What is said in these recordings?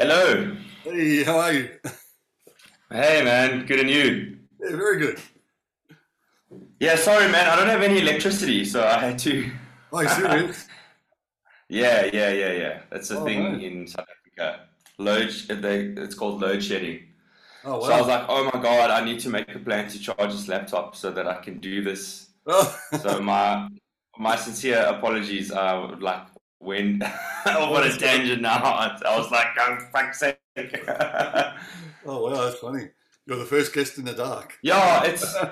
Hello. Hey, how are you? Hey, man. Good and you? Yeah, very good. Yeah, sorry, man. I don't have any electricity, so I had to. Oh, you serious? Yeah, yeah, yeah, yeah. That's a Oh, thing right. in South Africa. Load. They, it's called load shedding. Oh, wow. So I was like, oh my god, I need to make a plan to charge this laptop so that I can do this. Oh, So my my sincere apologies. Uh, like when oh, I'm a tangent now. I, I was like, oh fuck's sake. oh, wow, that's funny. You're the first guest in the dark. yeah, it's.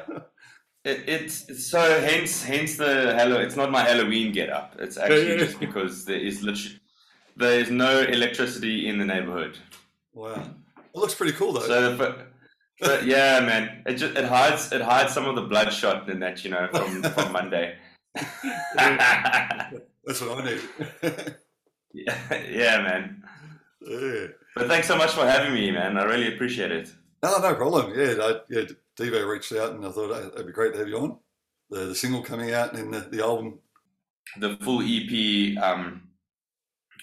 It, it's so hence hence the hello. It's not my Halloween get up. It's actually just because there is literally there is no electricity in the neighborhood. Wow. It looks pretty cool, though. So, the, but yeah, man, it just it hides it hides some of the bloodshot in that you know from from Monday. Yeah, That's what I need. yeah, man. yeah. But thanks so much for having me, man. I really appreciate it. No, no problem. Yeah, I, yeah. Devo reached out and I thought "Hey, it'd be great to have you on. The, the single coming out and then the, the album. The full EP um,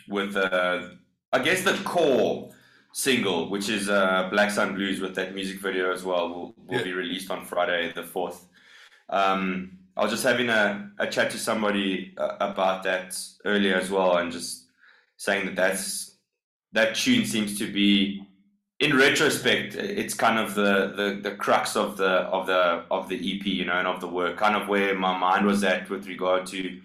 with uh, I guess the core single, which is uh, Black Sun Blues, with that music video as well, will will Yeah. be released on Friday the fourth. Um, I was just having a, a chat to somebody uh, about that earlier as well, and just saying that that's that tune seems to be, in retrospect, it's kind of the, the, the crux of the of the of the EP, you know, and of the work, kind of where my mind was at with regard to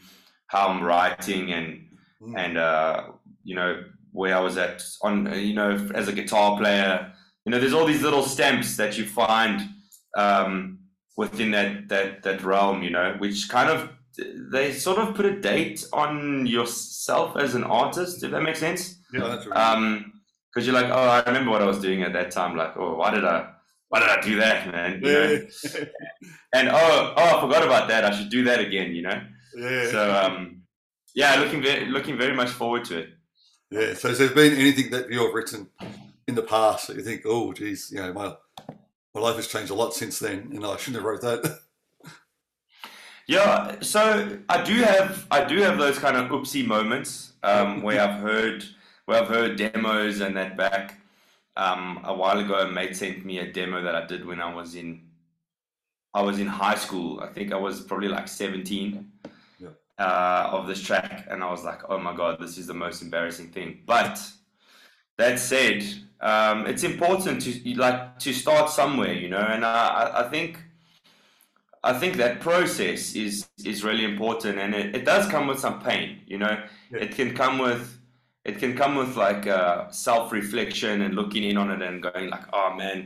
how I'm writing and Mm. and uh, you know where I was at on you know as a guitar player. You know, there's all these little stamps that you find um, within that that that realm. You know, which kind of they sort of put a date on yourself as an artist, if that makes sense. Yeah, that's right. Um, because you're like, oh, I remember what I was doing at that time. Like, oh, why did I, why did I do that, man? You know? And oh, oh, I forgot about that. I should do that again. You know. yeah. So um, yeah, looking very, looking very much forward to it. Yeah. So has there been anything that you've written in the past that you think, oh, geez, you know, my my life has changed a lot since then, and I shouldn't have wrote that. Yeah, so I do have I do have those kind of oopsie moments um, where I've heard where I've heard demos and that back. Um, a while ago, a mate sent me a demo that I did when I was in I was in high school. I think I was probably like seventeen Yeah. uh, of this track, and I was like, "Oh my god, this is the most embarrassing thing." But that said, um, it's important to like to start somewhere, you know, and I, I- think. I think that process is is really important, and it, it does come with some pain. You know, Yeah. it can come with it can come with like uh, self reflection and looking in on it and going like, oh man,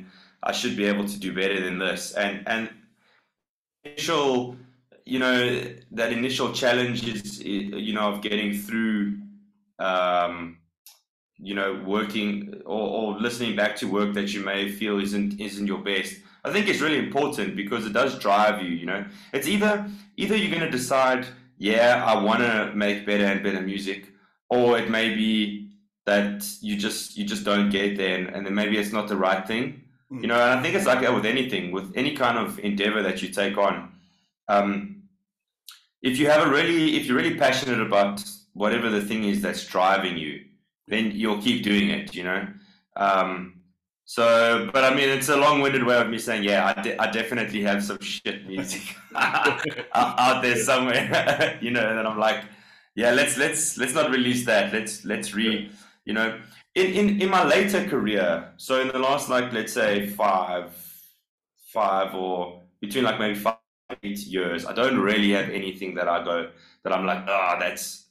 I should be able to do better than this. And and initial, you know, that initial challenge is you know of getting through, um, you know, working or, or listening back to work that you may feel isn't isn't your best. I think it's really important because it does drive you. You know, it's either either you're going to decide, yeah, I want to make better and better music, or it may be that you just you just don't get there, and, and then maybe it's not the right thing. Mm. You know, and I think it's like that with anything, with any kind of endeavor that you take on. Um, if you have a really, if you're really passionate about whatever the thing is that's driving you, then you'll keep doing it. You know. Um, so, but I mean, it's a long-winded way of me saying, yeah, I, de- I definitely have some shit music out there somewhere, you know, that I'm like, yeah, let's let's let's not release that. Let's let's re, you know, in in in my later career. So in the last like let's say five, five or between like maybe five eight years, I don't really have anything that I go that I'm like, ah, that's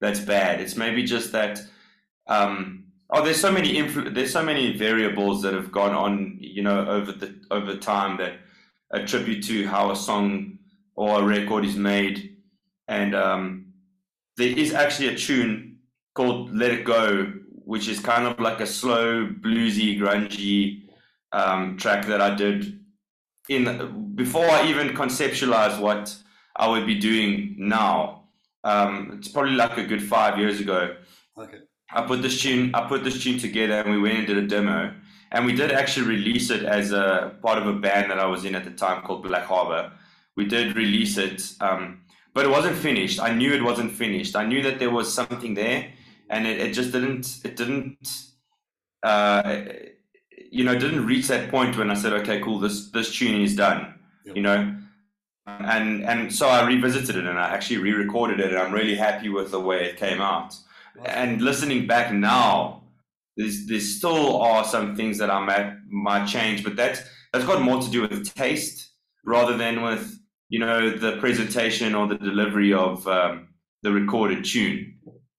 that's bad. It's maybe just that. Um, oh, there's so many influ- there's so many variables that have gone on, you know, over the over time that attribute to how a song or a record is made. And um, there is actually a tune called "Let It Go," which is kind of like a slow, bluesy, grungy um, track that I did in before I even conceptualized what I would be doing now. Um, it's probably like a good five years ago. okay. I put this tune I put this tune together and we went and did a demo and we did actually release it as a part of a band that I was in at the time called Black Harbor. We did release it, um, but it wasn't finished. I knew it wasn't finished. I knew that there was something there, and it, it just didn't. It didn't. uh, you know, didn't reach that point when I said, okay, cool, this this tuning is done. Yep. You know, and and so I revisited it and I actually re-recorded it, and I'm really happy with the way it came out. And listening back now, there's there's still are some things that I might might change, but that's that's got more to do with taste rather than with you know the presentation or the delivery of um, the recorded tune.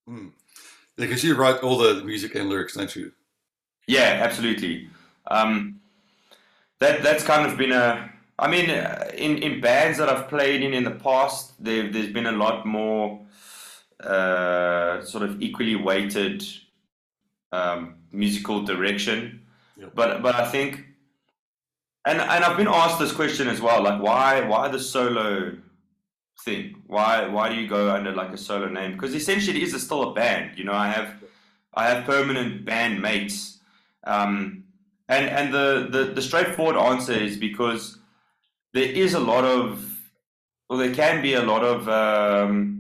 Mm. Yeah, because you write all the music and lyrics, don't you? Yeah, absolutely. Um, that that's kind of been a. I mean, uh, in in bands that I've played in in the past, there there's been a lot more uh, sort of equally weighted um, musical direction. Yep. But but I think, and and I've been asked this question as well, like why why the solo thing? Why why do you go under like a solo name? Because essentially it is still a band. You know, I have I have permanent band mates. Um, and and the, the, the straightforward answer is because there is a lot of, well, there can be a lot of, um,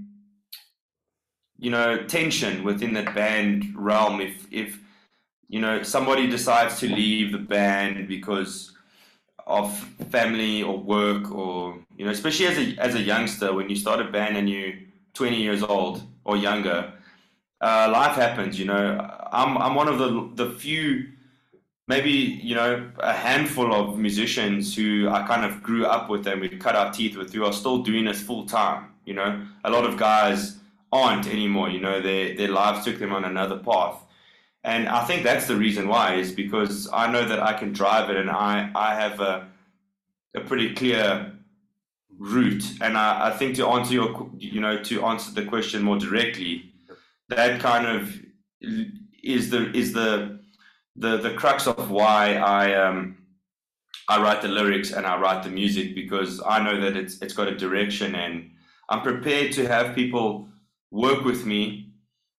you know, tension within that band realm. If if you know somebody decides to leave the band because of family or work or you know, especially as a as a youngster when you start a band and you're 20 years old or younger, uh, life happens. You know, I'm I'm one of the the few maybe you know a handful of musicians who I kind of grew up with and we cut our teeth with who are still doing this full time. You know, a lot of guys aren't anymore. You know, their their lives took them on another path, and I think that's the reason why is because I know that I can drive it and I I have a a pretty clear route, and I, I think to answer your you know to answer the question more directly, that kind of is the is the the the crux of why I um I write the lyrics and I write the music because I know that it's it's got a direction and I'm prepared to have people work with me,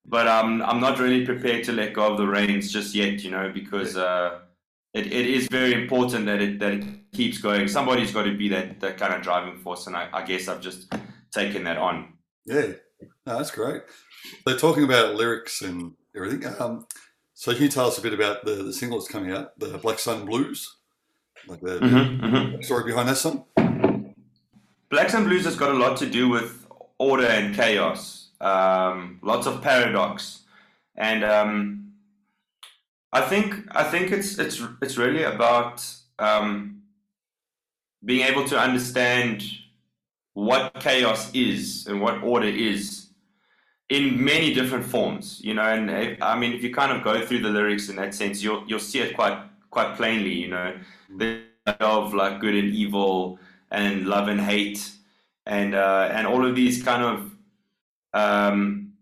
but I'm I'm not really prepared to let go of the reins just yet, you know, because uh, it, it is very important that it that it keeps going. Somebody's got to be that that kind of driving force, and I, I guess I've just taken that on. Yeah, no, that's great. They're talking about lyrics and everything. Um, so can you tell us a bit about the, the single that's coming out, the Black Sun Blues? Like the, mm-hmm, mm-hmm. story behind that song? Black Sun Blues has got a lot to do with order and chaos, um, lots of paradox, and um, I think I think it's it's it's really about um, being able to understand what chaos is and what order is in many different forms, you know. And if, I mean, if you kind of go through the lyrics in that sense, you'll you'll see it quite quite plainly, you know, the of like good and evil and love and hate and uh, and all of these kind of um,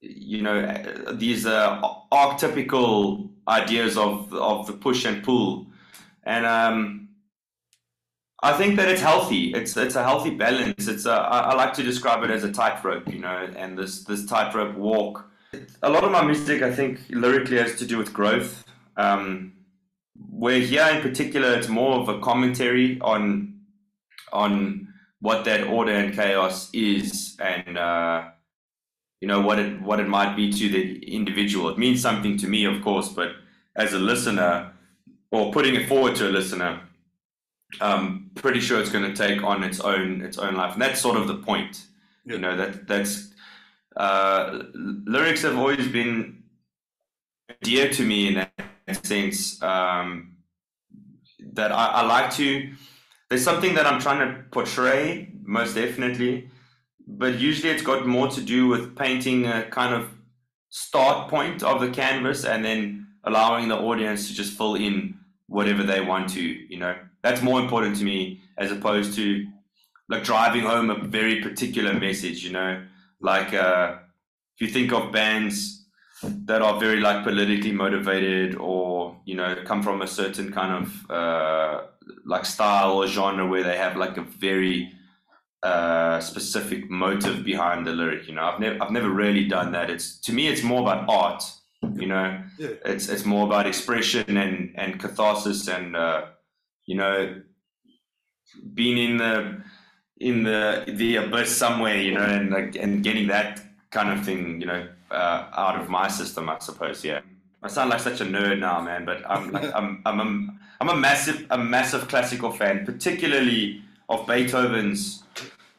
you know these uh, archetypical ideas of of the push and pull, and um, I think that it's healthy. It's it's a healthy balance. It's a, I, I like to describe it as a tightrope, you know, and this this tightrope walk. A lot of my music, I think, lyrically has to do with growth. Um, where here in particular, it's more of a commentary on on what that order and chaos is, and uh, you know what it what it might be to the individual. It means something to me, of course, but as a listener, or putting it forward to a listener um, pretty sure it's going to take on its own its own life, and that's sort of the point. Yeah. You know that that's uh, lyrics have always been dear to me in that sense. Um, that I, I like to. There's something that I'm trying to portray, most definitely, but usually it's got more to do with painting a kind of start point of the canvas and then allowing the audience to just fill in whatever they want to. You know that's more important to me as opposed to like driving home a very particular message you know like uh, if you think of bands that are very like politically motivated or you know come from a certain kind of uh, like style or genre where they have like a very uh, specific motive behind the lyric you know I've never I've never really done that it's to me it's more about art you know yeah. it's it's more about expression and and catharsis and uh, you know, being in the in the the abyss somewhere, you know, and like and getting that kind of thing, you know, uh, out of my system, I suppose. Yeah. I sound like such a nerd now, man. But I'm like I'm I'm a, I'm a massive a massive classical fan, particularly of Beethoven's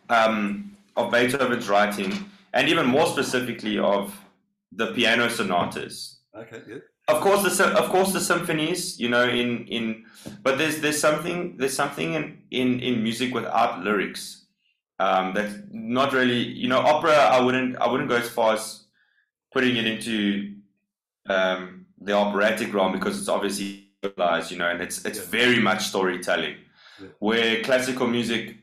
um, of Beethoven's writing, and even more specifically of the piano sonatas. Okay, yeah. Of course, the of course the symphonies, you know, in in but there's there's something there's something in in, in music without lyrics um, that's not really you know opera. I wouldn't I wouldn't go as far as putting it into um, the operatic realm because it's obviously lies, you know, and it's it's very much storytelling. Where classical music,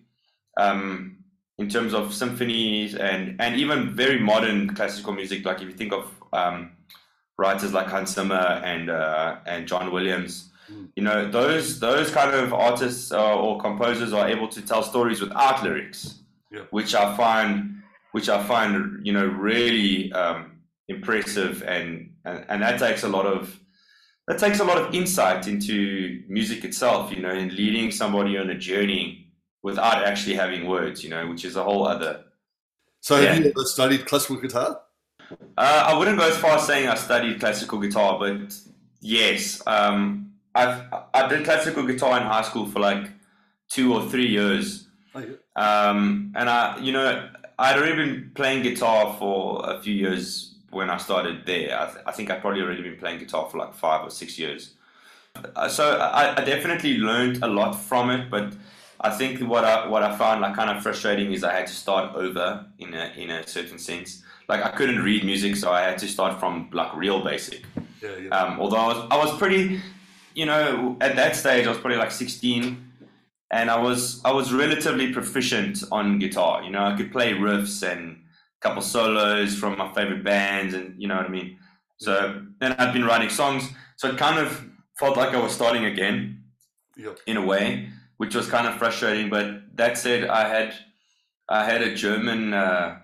um, in terms of symphonies and and even very modern classical music, like if you think of um, writers like Hans Zimmer and uh, and John Williams, Mm. you know, those those kind of artists uh, or composers are able to tell stories without lyrics, Yeah. which I find which I find you know really um, impressive and, and and that takes a lot of that takes a lot of insight into music itself, you know, and leading somebody on a journey without actually having words, you know, which is a whole other. So have you ever studied classical guitar? Uh, I wouldn't go as far as saying I studied classical guitar, but yes, um, I've I did classical guitar in high school for like two or three years, Oh, yeah. um, and I, you know, I'd already been playing guitar for a few years when I started there. I, th- I think I'd probably already been playing guitar for like five or six years. Uh, so I, I definitely learned a lot from it, but I think what I what I found like kind of frustrating is I had to start over in a in a certain sense. Like I couldn't read music, so I had to start from like real basic. Yeah, yeah. Um, although I was I was pretty, you know, at that stage I was probably like 16, and I was I was relatively proficient on guitar. You know, I could play riffs and couple solos from my favorite bands, and you know what I mean. So and I'd been writing songs, so it kind of felt like I was starting again Yep. in a way, which was kind of frustrating. But that said, I had I had a German uh,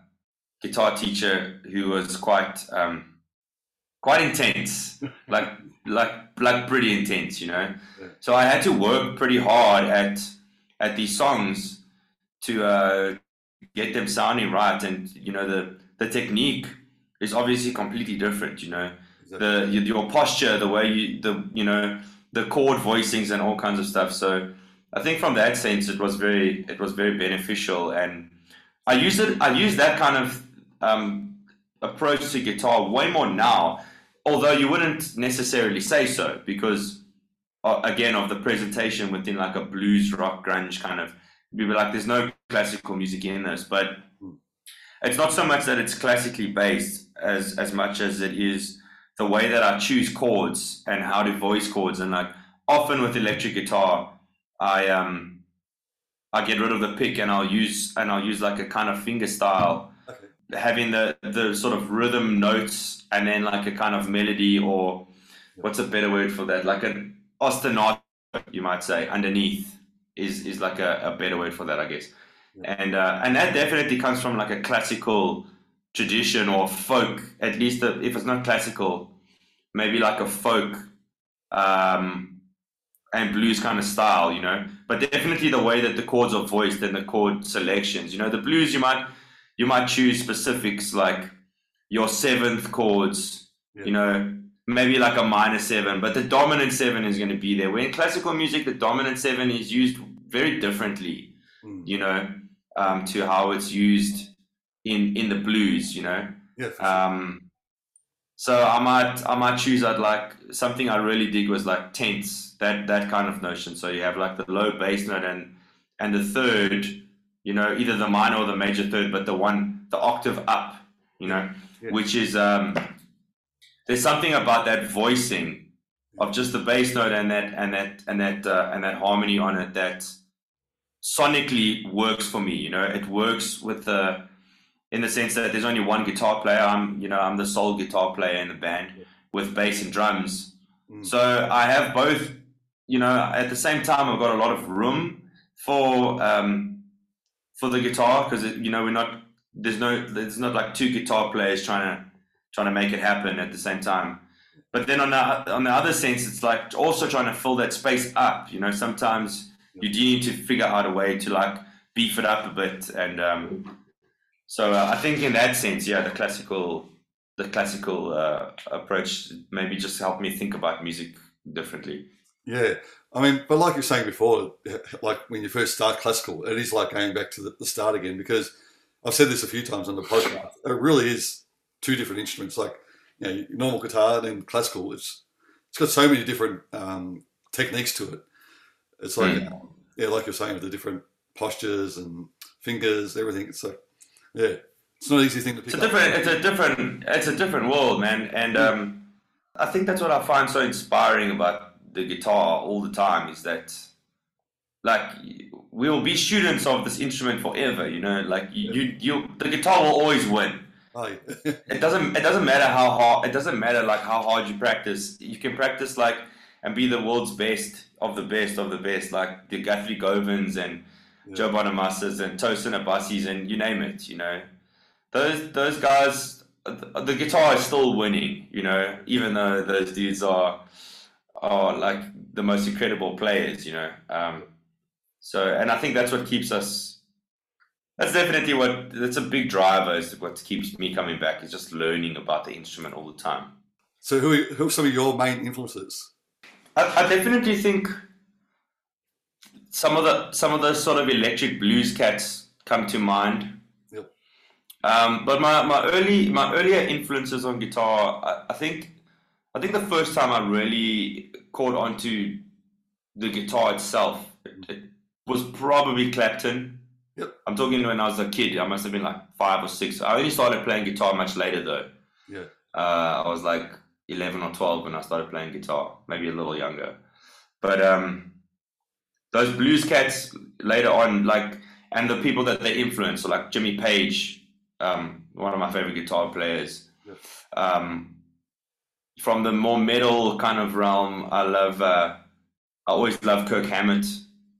guitar teacher who was quite um, quite intense, like like like pretty intense, you know. Yeah. So I had to work pretty hard at at these songs to uh, get them sounding right, and you know the the technique is obviously completely different, you know Exactly. the your, posture, the way you the you know the chord voicings and all kinds of stuff. So I think from that sense, it was very it was very beneficial, and I use it. I use that kind of um, approach to guitar way more now, although you wouldn't necessarily say so because uh, again of the presentation within like a blues rock grunge kind of you'd be like there's no classical music in this but it's not so much that it's classically based as as much as it is the way that I choose chords and how to voice chords. And like often with electric guitar I um I get rid of the pick and I'll use and I'll use like a kind of finger style. Okay. having the the sort of rhythm notes and then like a kind of melody or what's a better word for that? Like an ostinato you might say underneath is is like a, a better word for that I guess Yeah. and uh, and that definitely comes from like a classical tradition or folk at least if it's not classical maybe like a folk um, and blues kind of style you know but definitely the way that the chords are voiced and the chord selections you know the blues you might you might choose specifics like your seventh chords Yeah. you know maybe like a minor seven but the dominant seven is going to be there where in classical music the dominant seven is used very differently Mm. you know um, to how it's used in in the blues you know Yeah, sure. um, so I might I might choose I'd like something I really dig was like tenths that that kind of notion. So you have like the low bass note and and the third, you know, either the minor or the major third, but the one the octave up, you know, Yeah. which is um, there's something about that voicing of just the bass note and that and that and that uh, and that harmony on it that sonically works for me. You know, it works with the in the sense that there's only one guitar player. I'm, you know, I'm the sole guitar player in the band Yeah. with bass and drums. Mm. So I have both. You know, at the same time, I've got a lot of room for um, for the guitar because you know we're not there's no there's not like two guitar players trying to trying to make it happen at the same time. But then on the on the other sense, it's like also trying to fill that space up. You know, sometimes you do need to figure out a way to like beef it up a bit and um, so uh, I think in that sense, yeah, the classical the classical uh, approach maybe just helped me think about music differently. Yeah, I mean, but like you were saying before, like when you first start classical, it is like going back to the, the start again because I've said this a few times on the podcast. It really is two different instruments. Like you know, normal guitar and then classical. It's it's got so many different um, techniques to it. It's like Mm. yeah, like you're saying, with the different postures and fingers, everything. So yeah, it's not an easy thing to pick It's a up. different. It's a different. It's a different world, man. And um, I think that's what I find so inspiring about the guitar all the time is that, like, we'll be students of this instrument forever. You know, like you, you, you the guitar will always win. It doesn't. It doesn't matter how hard. It doesn't matter like how hard you practice. You can practice like and be the world's best of the best of the best, like the Guthrie Govans and Yeah. Joe Bonamassas and Tosin Abasis and you name it. You know, those those guys. The guitar is still winning. You know, even though those dudes are are like the most incredible players. You know, um, so and I think that's what keeps us that's definitely what that's a big driver is what keeps me coming back is just learning about the instrument all the time so who are, who are some of your main influences? I, I definitely think some of the some of those sort of electric blues cats come to mind Yep. um, but my, my early my earlier influences on guitar I, I think I think the first time I really caught onto the guitar itself it, it was probably Clapton Yep. I'm talking when I was a kid. I must have been like five or six. I only started playing guitar much later though. Yeah. Uh, I was like 11 or 12 when I started playing guitar, maybe a little younger. But um, those blues cats later on, like, and the people that they influence, so like Jimmy Page, um, one of my favorite guitar players. Yeah. Um, from the more metal kind of realm, I love. Uh, I always love Kirk Hammett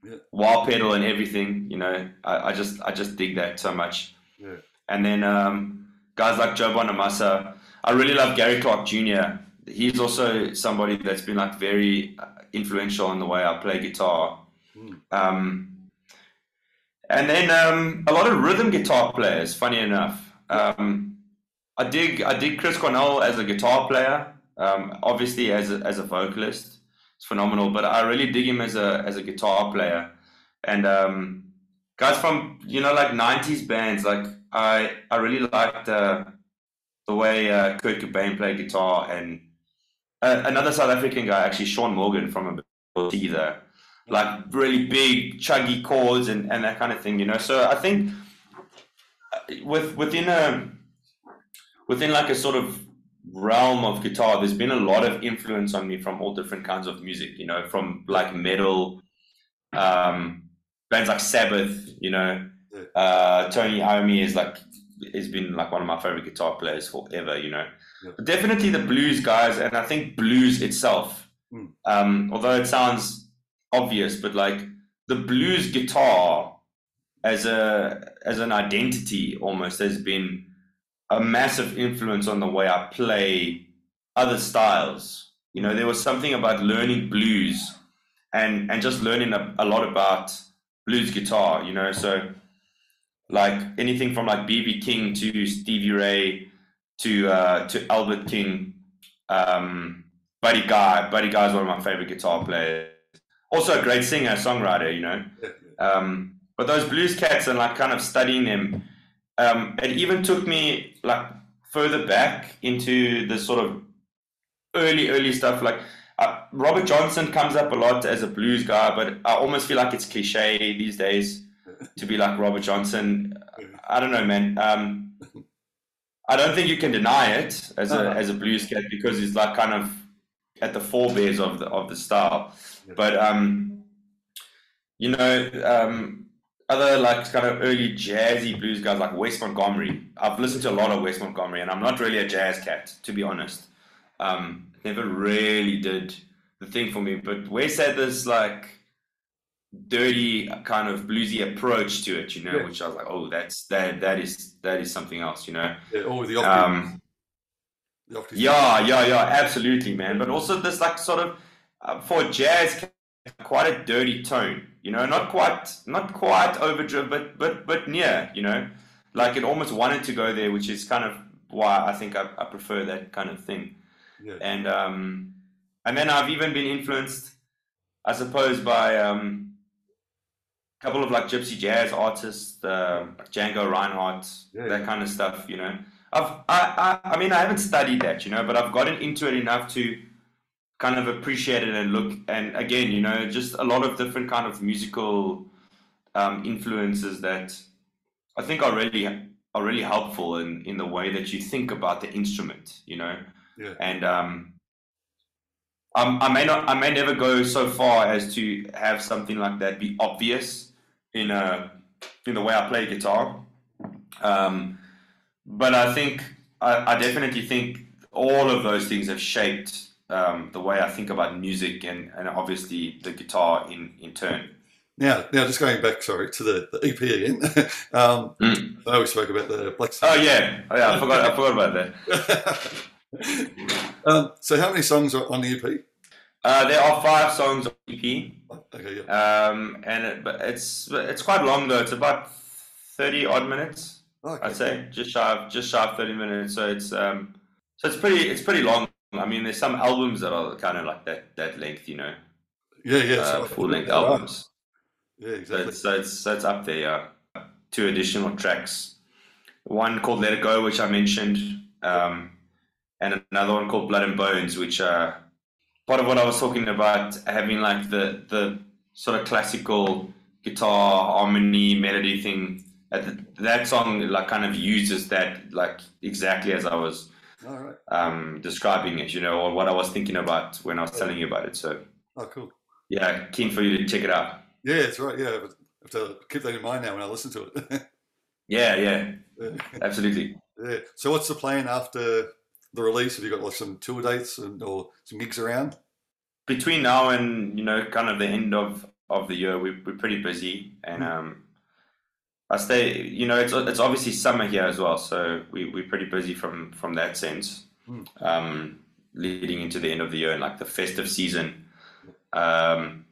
Yeah. wah pedal and everything. You know, I, I just I just dig that so much. Yeah. And then um, guys like Joe Bonamassa. I really love Gary Clark Jr. He's also somebody that's been like very uh, influential in the way I play guitar. Mm. Um, and then um, a lot of rhythm guitar players. Funny enough, um, I dig I dig Chris Cornell as a guitar player. Um, obviously, as a, as a vocalist, it's phenomenal. But I really dig him as a as a guitar player. And um, guys from you know like '90s bands, like I I really liked uh, the way uh, Kurt Cobain played guitar, and uh, another South African guy, actually Shaun Morgan from a Seether, like really big chuggy chords and, and that kind of thing, you know. So I think uh, with within a within like a sort of realm of guitar, there's been a lot of influence on me from all different kinds of music, you know, from like metal, um, bands like Sabbath, you know, uh, Tony Iommi is like has been like one of my favorite guitar players forever, you know. But definitely the blues guys, and I think blues itself, Mm. um, although it sounds obvious, but like the blues guitar as a as an identity almost has been a massive influence on the way I play other styles. You know, there was something about learning blues and and just learning a, a lot about blues guitar. You know, so like anything from like BB King to Stevie Ray to uh, to Albert King, um, Buddy Guy. Buddy Guy is one of my favorite guitar players. Also a great singer, songwriter. You know, um, but those blues cats and like kind of studying them, um, it even took me like further back into the sort of early, early stuff. Like uh, Robert Johnson comes up a lot as a blues guy, but I almost feel like it's cliche these days to be like Robert Johnson. I don't know, man. Um, I don't think you can deny it as a Uh-huh. as a blues cat because he's like kind of at the forebears of the of the style. But um, you know, um, other like kind of early jazzy blues guys like Wes Montgomery. I've listened to a lot of Wes Montgomery, and I'm not really a jazz cat to be honest. Um, never really did the thing for me. But Wes had this like dirty kind of bluesy approach to it, you know, Yeah. which I was like, oh, that's that that is that is something else, you know. yeah, with the octave. Um, the octave. yeah, yeah, yeah, absolutely, man. But also this like sort of uh, for jazz, quite a dirty tone. You know, not quite, not quite overdriven, but but but near. You know, like it almost wanted to go there, which is kind of why I think I, I prefer that kind of thing. Yeah. And um, and then I've even been influenced, I suppose, by um, a couple of like gypsy jazz artists, uh, Django Reinhardt, Yeah, that yeah. kind of stuff. You know, I've I, I I mean I haven't studied that, you know, but I've gotten into it enough to kind of appreciate it and look and again, you know, just a lot of different kind of musical um, influences that I think are really are really helpful in in the way that you think about the instrument, you know. Yeah. And um, I'm, I may not, I may never go so far as to have something like that be obvious in a in the way I play guitar. Um, but I think I, I definitely think all of those things have shaped um, the way I think about music and, and obviously the guitar in, in turn. Now, now, just going back, sorry, to the, the EP again. um, Mm. I we spoke about the Black Oh yeah, oh, yeah, I forgot, I forgot about that. um, so, how many songs are on the EP? Uh, there are five songs on EP. Okay, yeah. Um, and it, but it's it's quite long though. It's about thirty odd minutes, Okay. I'd say, just shy of just shy of thirty minutes. So it's um, so it's pretty it's pretty long. I mean, there's some albums that are kind of like that that length, you know, Yeah, yeah. uh, so- full length right. albums. Yeah, So exactly. it's, so it's so it's up there. Yeah. Two additional tracks, one called "Let It Go," which I mentioned, um, and another one called "Blood and Bones," which uh, part of what I was talking about having like the the sort of classical guitar harmony melody thing. That song like kind of uses that like exactly as I was All right. um, describing it, you know, or what I was thinking about when I was telling you about it. So Oh, cool. yeah, keen for you to check it out. Yeah, that's right. Yeah, but I have to keep that in mind now when I listen to it. Yeah, yeah, yeah. absolutely. yeah. So, what's the plan after the release? Have you got like some tour dates and or some gigs around? between now and you know kind of the end of of the year we, we're pretty busy and um i stay you know it's it's obviously summer here as well so we, we're pretty busy from from that sense Mm. um leading into the end of the year and like the festive season um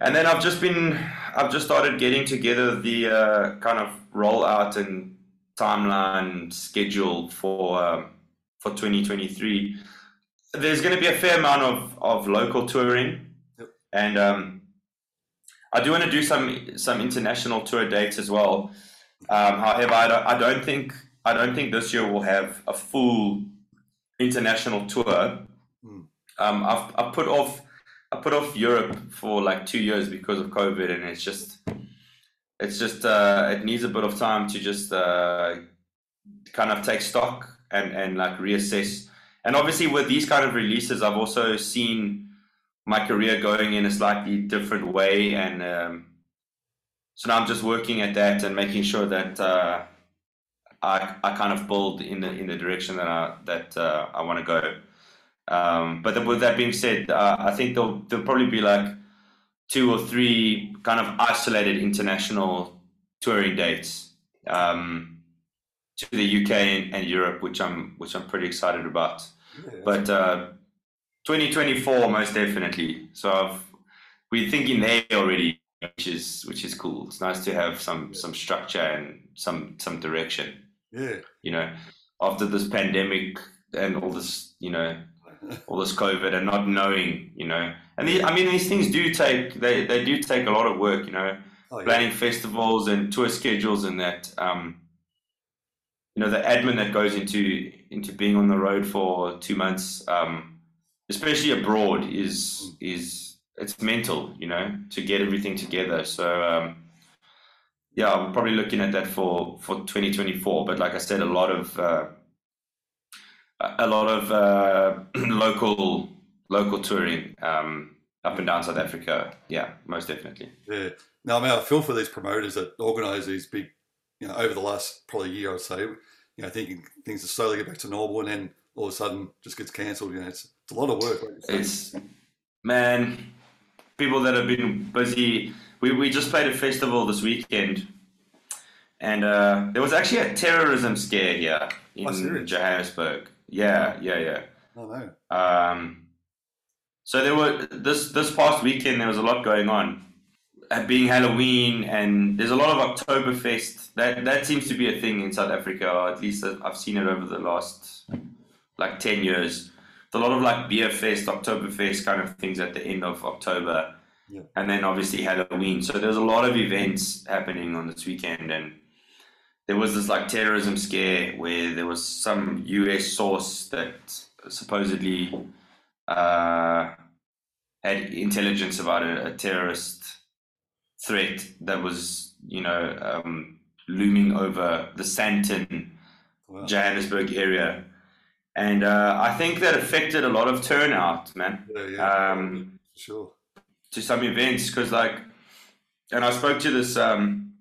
and then i've just been i've just started getting together the uh, kind of rollout and timeline schedule for um, for 2023 there's going to be a fair amount of, of local touring Yep. and um, I do want to do some some international tour dates as well. Um, however, I don't, I don't think I don't think this year we'll have a full international tour. Hmm. Um, I've, I've put off I put off Europe for like two years because of COVID, and it's just it's just uh, it needs a bit of time to just uh, kind of take stock and and like reassess. And obviously, with these kind of releases, I've also seen my career going in a slightly different way, and um, so now I'm just working at that and making sure that uh, I I kind of build in the in the direction that I that uh, I want to go. Um, but with that being said, uh, I think there'll there'll probably be like two or three kind of isolated international touring dates um, to the UK and, and Europe, which I'm which I'm pretty excited about. Yeah, But uh, 2024 most definitely. So I've, we're thinking there already, which is which is cool. It's nice to have some some structure and some some direction. yeah. You know, after this pandemic and all this, you know, all this COVID and not knowing, you know, and the, I mean these things do take they they do take a lot of work. You know, Oh, yeah. planning festivals and tour schedules and that um, you know the admin that goes into into being on the road for two months um, especially abroad is is it's mental you know to get everything together so um, yeah i'm probably looking at that for for 2024 but like i said a lot of uh, a lot of uh, local local touring um, up and down south africa yeah most definitely Yeah. No, I mean, I feel for these promoters that organise these big, you know, over the last probably year, I'd say, you know, thinking things are slowly get back to normal and then all of a sudden just gets cancelled. You know, it's, it's a lot of work. It's man, people that have been busy. We we just played a festival this weekend, and uh, there was actually a terrorism scare here in Oh. Johannesburg. Yeah, yeah, yeah. Oh, no. Um, so there were this this past weekend there was a lot going on. being Halloween, and there's a lot of Oktoberfest. That that seems to be a thing in South Africa, or at least I've seen it over the last like ten years. A lot of like beer fest, Oktoberfest kind of things at the end of October, Yeah. and then obviously Halloween. So there's a lot of events happening on this weekend, and there was this like terrorism scare where there was some U.S. source that supposedly uh, had intelligence about a, a terrorist threat that was, you know, um, looming over the Sandton, Wow. Johannesburg area. And uh, I think that affected a lot of turnout, man, Yeah, yeah, um, sure. to some events. Because, like, and I spoke to this, um,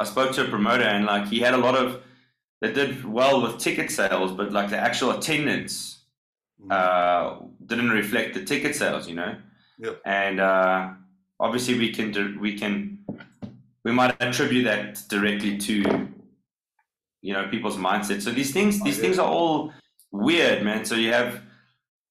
I spoke to a promoter, and like, he had a lot of, they did well with ticket sales, but like the actual attendance Mm. uh, didn't reflect the ticket sales, you know. Yep. And uh, obviously, we can do, we can we might attribute that directly to you know people's mindset. So these things Oh, these yeah. things are all weird, man. So you have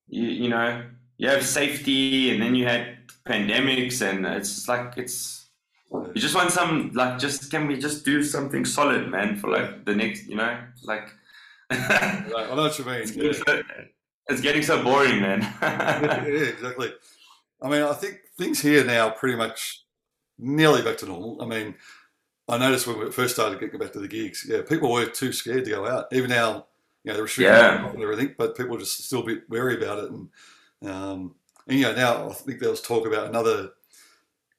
you you know you have safety, and then you had pandemics, and it's like it's you just want some like just can we just do something solid, man, for like the next you know like. Right, I know what you mean. It's Yeah. getting, so, it's getting so boring, man. yeah, exactly. I mean, I think things here now are pretty much nearly back to normal. I mean, I noticed when we first started getting back to the gigs, yeah, people were too scared to go out. Even now, you know, the restrictions Yeah. and everything, but people are just still a bit wary about it. And, um, and you know, now I think there was talk about another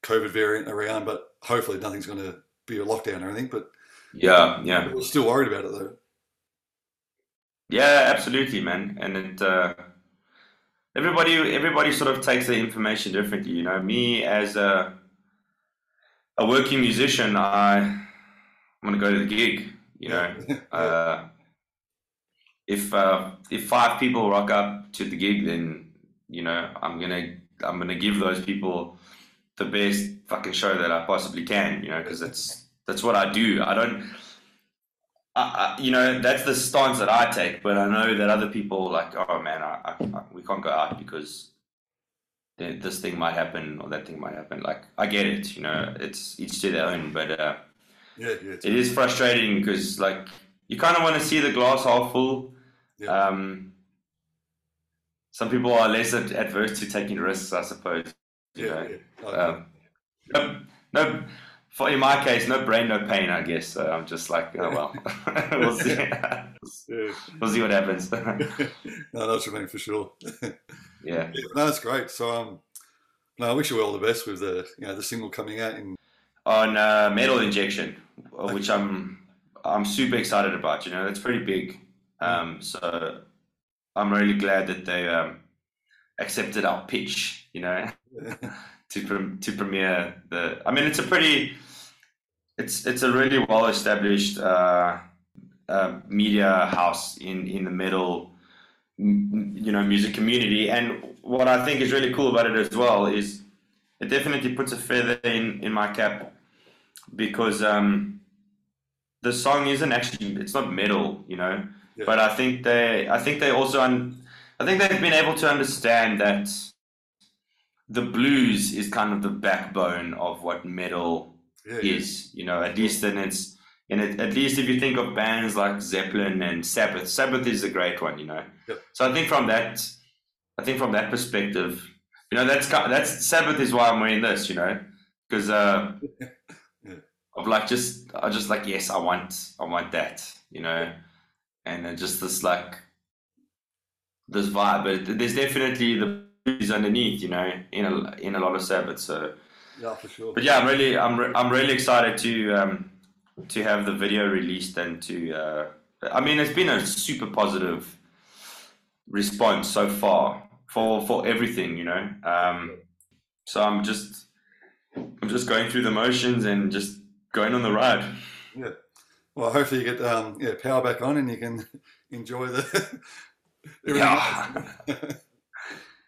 COVID variant around, but hopefully nothing's going to be a lockdown or anything. But yeah, yeah, we're still worried about it though. yeah, absolutely, man. And it, uh, everybody, everybody sort of takes the information differently. You know, me as a a working musician, I want to go to the gig. You know, uh, if uh, if five people rock up to the gig, then you know I'm gonna I'm gonna give those people the best fucking show that I possibly can. You know, because that's that's what I do. I don't. I, I, you know, that's the stance that I take, but I know that other people like, oh man, I, we can't go out because this thing might happen or that thing might happen. Like, I get it, you know, it's each to their own, but uh, yeah, yeah, it is frustrating because like you kind of want to see the glass half full. Yeah. Um, some people are less ad- adverse to taking risks, I suppose. You yeah, know? yeah. Um, no, no, for in my case, no brain, no pain. I guess so. I'm just like, oh well, we'll see. we'll see what happens. no, know what for sure. yeah, no, that's great. So, um, no, I wish you all the best with the you know the single coming out. In on uh, metal injection, which I'm I'm super excited about. You know, that's pretty big. Um, so I'm really glad that they um, accepted our pitch. You know, to pre- to premiere the. I mean, it's a pretty. It's it's a really well established uh, uh, media house in in the metal, you know, music community. And what I think is really cool about it as well is it definitely puts a feather in in my cap because um, the song isn't actually it's not metal, you know. Yeah. But I think they I think they also un, I think they've been able to understand that the blues is kind of the backbone of what metal yeah, is, you know, at least in its in it, at least if you think of bands like Zeppelin and Sabbath, Sabbath is a great one, you know. So I think from that, I think from that perspective, you know, that's that's Sabbath is why I'm wearing this, you know, because uh, of like just I just like yes, I want I want that, you know, and uh, just this like this vibe, but there's definitely the blues underneath, you know, in a in a lot of Sabbath, so. yeah, for sure. But yeah, I'm really, I'm, re- I'm really excited to, um, to have the video released and to, uh, I mean, it's been a super positive response so far for, for everything, you know. Um, so I'm just, I'm just going through the motions and just going on the ride. Well, hopefully you get um, yeah power back on and you can enjoy the. Yeah.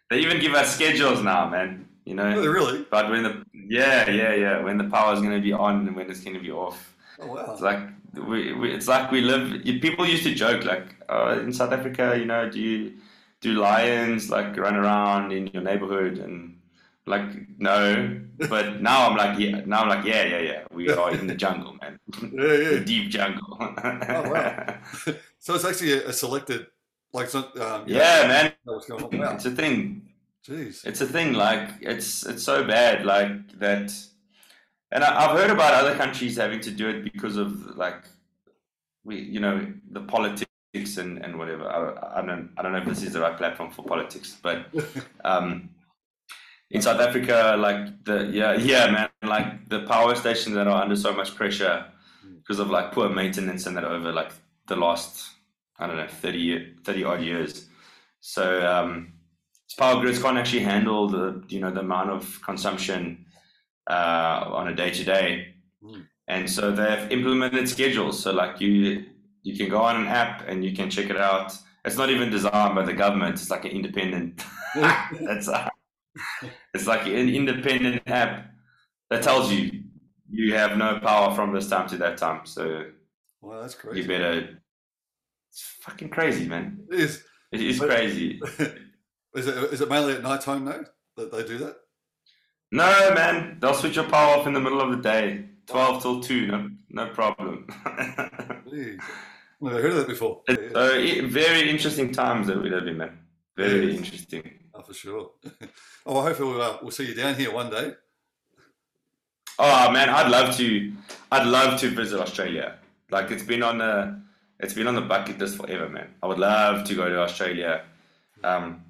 They even give us schedules now, man. You know. Oh, really? But when the yeah yeah yeah when the power's gonna be on and when it's gonna be off. Oh wow. It's like we, we it's like we live. People used to joke like uh, in South Africa, you know, do you do lions like run around in your neighborhood? And Like no, but now I'm like yeah. Now I'm like yeah, yeah, yeah. We are in the jungle, man. Yeah, yeah. the deep jungle. Oh, wow. So it's actually a, a selected, like, um, yeah, man. what's going on. Wow. It's a thing. Jeez. It's a thing. Like it's it's so bad. Like that. And I, I've heard about other countries having to do it because of like we, you know, the politics and, and whatever. I, I don't I don't know if this is the right platform for politics, but um, in South Africa, like the yeah yeah man, like the power stations that are under so much pressure because of like poor maintenance and that over like the last I don't know 30 30 odd years. So um, power grids can't actually handle the you know the amount of consumption uh, on a day to day, and so they've implemented schedules. So like you you can go on an app and you can check it out. It's not even designed by the government. It's like an independent. That's a, it's like an independent app that tells you you have no power from this time to that time. So well, that's crazy. you better. It's fucking crazy, man. It is. It is But- crazy. is it is it mainly at night time now that they do that? No, man, they'll switch your power off in the middle of the day, twelve till two. No, no problem. Never heard of that before. It's, uh, very interesting times that we live in, man. Very interesting. Oh, for sure. oh, I hope we'll, uh, we'll see you down here one day. Oh man, I'd love to. I'd love to visit Australia. Like it's been on the, it's been on the bucket list forever, man. I would love to go to Australia. Um,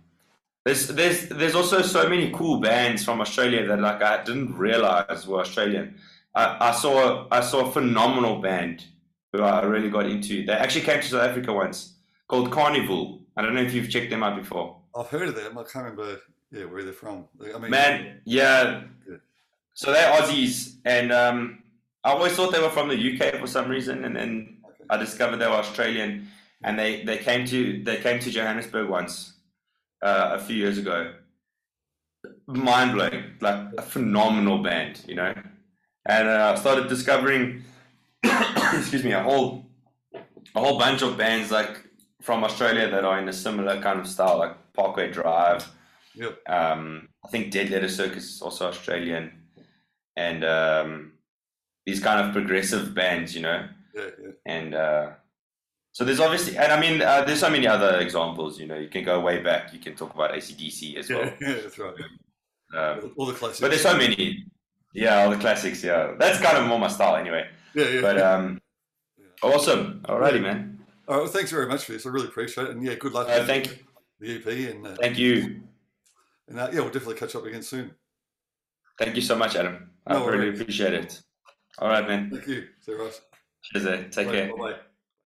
there's there's there's also so many cool bands from Australia that like I didn't realize were Australian. I, I saw I saw a phenomenal band who I really got into. They actually came to South Africa once called Karnivool. I don't know if you've checked them out before. I've heard of them. I can't remember. Yeah, where they're from. I mean, Man, yeah. Good. So they're Aussies, and um, I always thought they were from the UK for some reason, and then Okay. I discovered they were Australian, and they, they came to they came to Johannesburg once uh, a few years ago. Mind blowing, like a phenomenal band, you know. And uh, I started discovering, excuse me, a whole a whole bunch of bands like from Australia that are in a similar kind of style, like Parkway Drive. Yep. Um, I think Dead Letter Circus is also Australian, and um, these kind of progressive bands, you know. Yeah, yeah. And uh, so there's obviously, and I mean, uh, there's so many other examples. You know, you can go way back. You can talk about ACDC as well. Yeah, yeah, that's right. Um, All the classics. but there's so many. Yeah, all the classics. Yeah, that's kind of more my style anyway. Yeah, yeah. But um, awesome. Alrighty, man. All right, well, thanks very much for this. I really appreciate it. And yeah, good luck Uh, thank, the EP. And, uh, thank you, and uh, yeah, we'll definitely catch up again soon. thank you so much, Adam. I No really appreciate it. All right, man. Thank you. See you, Ross. Cheers. eh. Take care. Bye bye.